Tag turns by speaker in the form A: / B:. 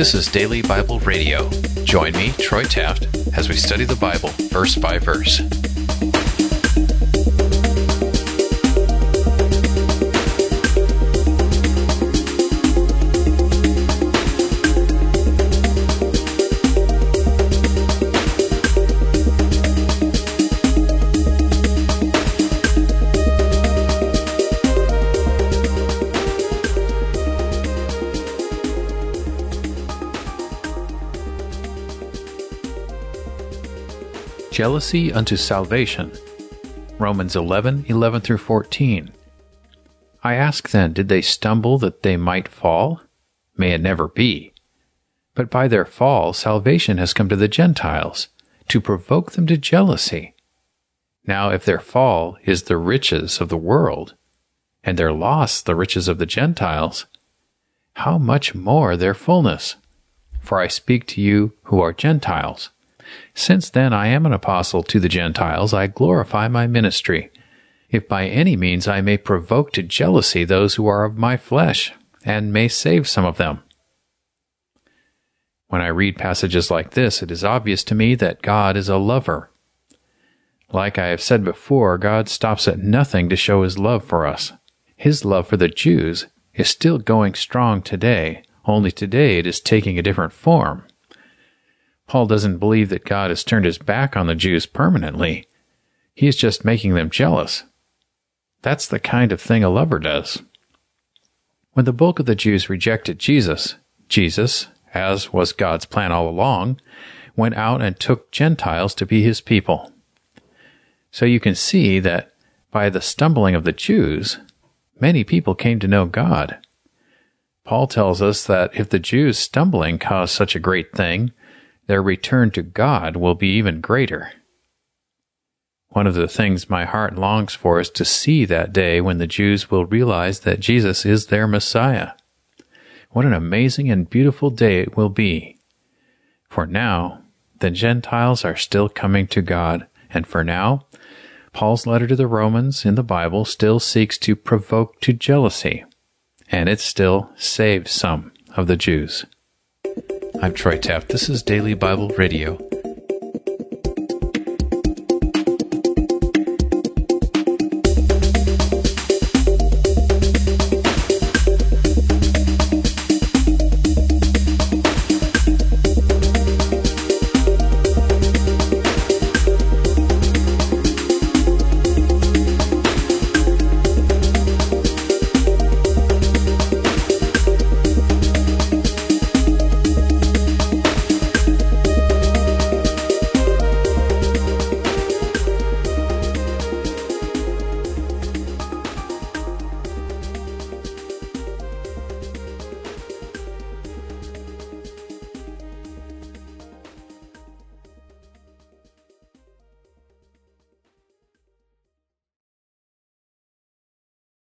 A: This is Daily Bible Radio. Join me, Troy Taft, as we study the Bible verse by verse. Jealousy unto salvation. Romans 11 11 through 14. I ask then, did they stumble that they might fall? May it never be. But by their fall, salvation has come to the Gentiles, to provoke them to jealousy. Now, if their fall is the riches of the world, and their loss the riches of the Gentiles, how much more their fullness? For I speak to you who are Gentiles. Since then I am an apostle to the Gentiles, I glorify my ministry, if by any means I may provoke to jealousy those who are of my flesh, and may save some of them. When I read passages like this, it is obvious to me that God is a lover. Like I have said before, God stops at nothing to show his love for us. His love for the Jews is still going strong today, only today it is taking a different form. Paul doesn't believe that God has turned his back on the Jews permanently. He is just making them jealous. That's the kind of thing a lover does. When the bulk of the Jews rejected Jesus, Jesus, as was God's plan all along, went out and took Gentiles to be his people. So you can see that by the stumbling of the Jews, many people came to know God. Paul tells us that if the Jews' stumbling caused such a great thing, their return to God will be even greater. One of the things my heart longs for is to see that day when the Jews will realize that Jesus is their Messiah. What an amazing and beautiful day it will be. For now, the Gentiles are still coming to God, and for now, Paul's letter to the Romans in the Bible still seeks to provoke to jealousy, and it still saves some of the Jews. I'm Troy Taft. This is Daily Bible Radio.